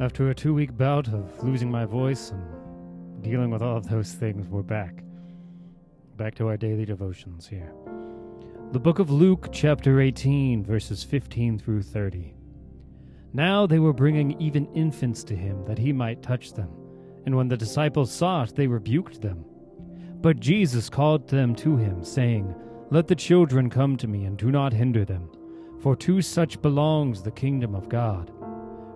After a two week bout of losing my voice and dealing with all of those things, we're back. Back to our daily devotions here. The book of Luke, chapter 18, verses 15 through 30. Now they were bringing even infants to him that he might touch them. And when the disciples saw it, they rebuked them. But Jesus called them to him, saying, Let the children come to me, and do not hinder them, for to such belongs the kingdom of God.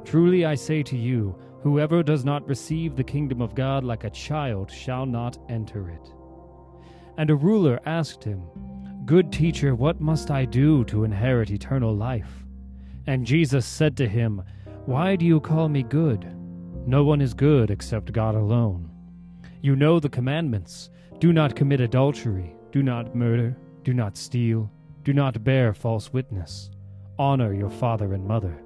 Truly I say to you, whoever does not receive the kingdom of God like a child shall not enter it. And a ruler asked him, Good teacher, what must I do to inherit eternal life? And Jesus said to him, Why do you call me good? No one is good except God alone. You know the commandments do not commit adultery, do not murder, do not steal, do not bear false witness, honor your father and mother.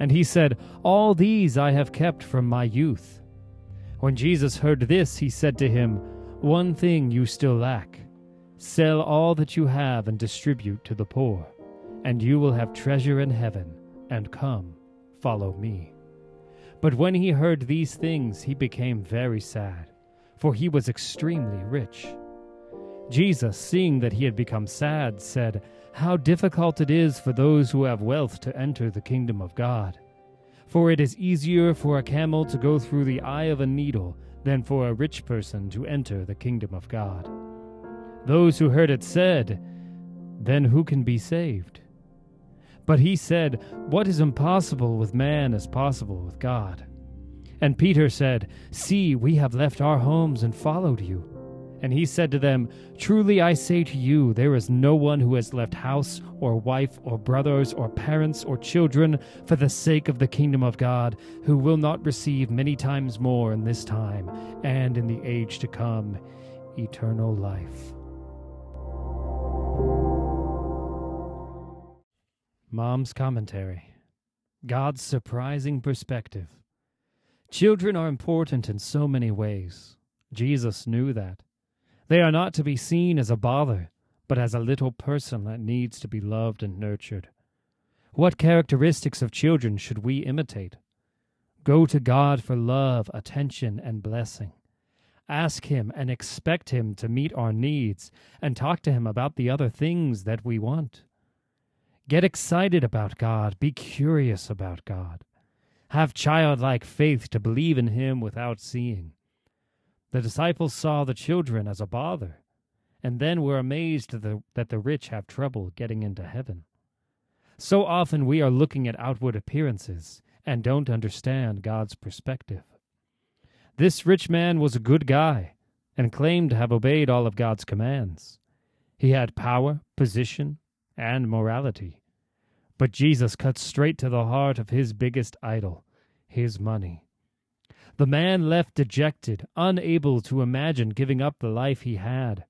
And he said, All these I have kept from my youth. When Jesus heard this, he said to him, One thing you still lack. Sell all that you have and distribute to the poor, and you will have treasure in heaven, and come, follow me. But when he heard these things, he became very sad, for he was extremely rich. Jesus, seeing that he had become sad, said, How difficult it is for those who have wealth to enter the kingdom of God. For it is easier for a camel to go through the eye of a needle than for a rich person to enter the kingdom of God. Those who heard it said, Then who can be saved? But he said, What is impossible with man is possible with God. And Peter said, See, we have left our homes and followed you. And he said to them, Truly I say to you, there is no one who has left house, or wife, or brothers, or parents, or children, for the sake of the kingdom of God, who will not receive many times more in this time, and in the age to come, eternal life. Mom's Commentary God's Surprising Perspective. Children are important in so many ways. Jesus knew that. They are not to be seen as a bother, but as a little person that needs to be loved and nurtured. What characteristics of children should we imitate? Go to God for love, attention, and blessing. Ask Him and expect Him to meet our needs and talk to Him about the other things that we want. Get excited about God. Be curious about God. Have childlike faith to believe in Him without seeing. The disciples saw the children as a bother, and then were amazed that the rich have trouble getting into heaven. So often we are looking at outward appearances and don't understand God's perspective. This rich man was a good guy and claimed to have obeyed all of God's commands. He had power, position, and morality. But Jesus cut straight to the heart of his biggest idol, his money. The man left dejected, unable to imagine giving up the life he had.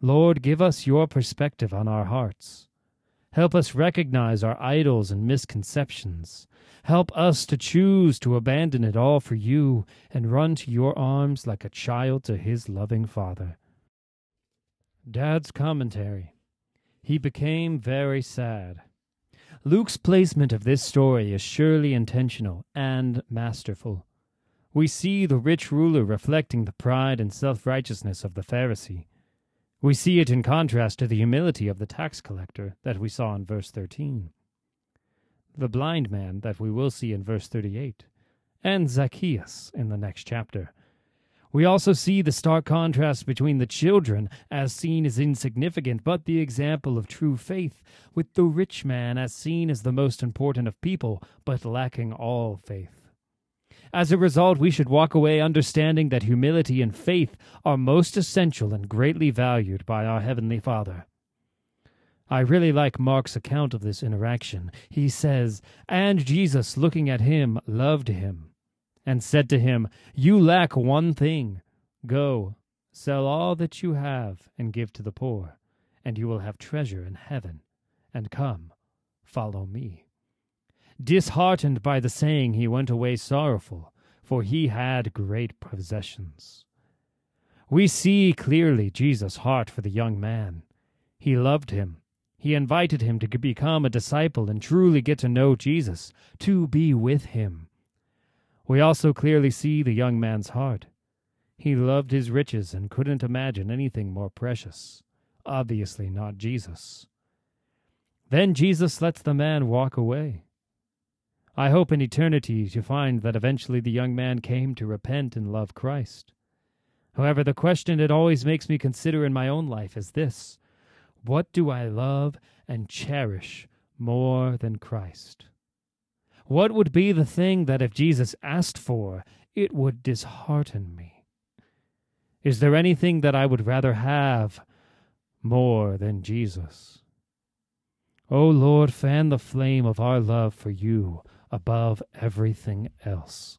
Lord, give us your perspective on our hearts. Help us recognize our idols and misconceptions. Help us to choose to abandon it all for you and run to your arms like a child to his loving father. Dad's commentary. He became very sad. Luke's placement of this story is surely intentional and masterful. We see the rich ruler reflecting the pride and self righteousness of the Pharisee. We see it in contrast to the humility of the tax collector that we saw in verse 13, the blind man that we will see in verse 38, and Zacchaeus in the next chapter. We also see the stark contrast between the children, as seen as insignificant but the example of true faith, with the rich man as seen as the most important of people, but lacking all faith. As a result, we should walk away understanding that humility and faith are most essential and greatly valued by our Heavenly Father. I really like Mark's account of this interaction. He says, And Jesus, looking at him, loved him, and said to him, You lack one thing. Go, sell all that you have, and give to the poor, and you will have treasure in heaven. And come, follow me. Disheartened by the saying, he went away sorrowful, for he had great possessions. We see clearly Jesus' heart for the young man. He loved him. He invited him to become a disciple and truly get to know Jesus, to be with him. We also clearly see the young man's heart. He loved his riches and couldn't imagine anything more precious. Obviously, not Jesus. Then Jesus lets the man walk away. I hope in eternity to find that eventually the young man came to repent and love Christ. However, the question it always makes me consider in my own life is this What do I love and cherish more than Christ? What would be the thing that if Jesus asked for, it would dishearten me? Is there anything that I would rather have more than Jesus? O Lord, fan the flame of our love for you above everything else.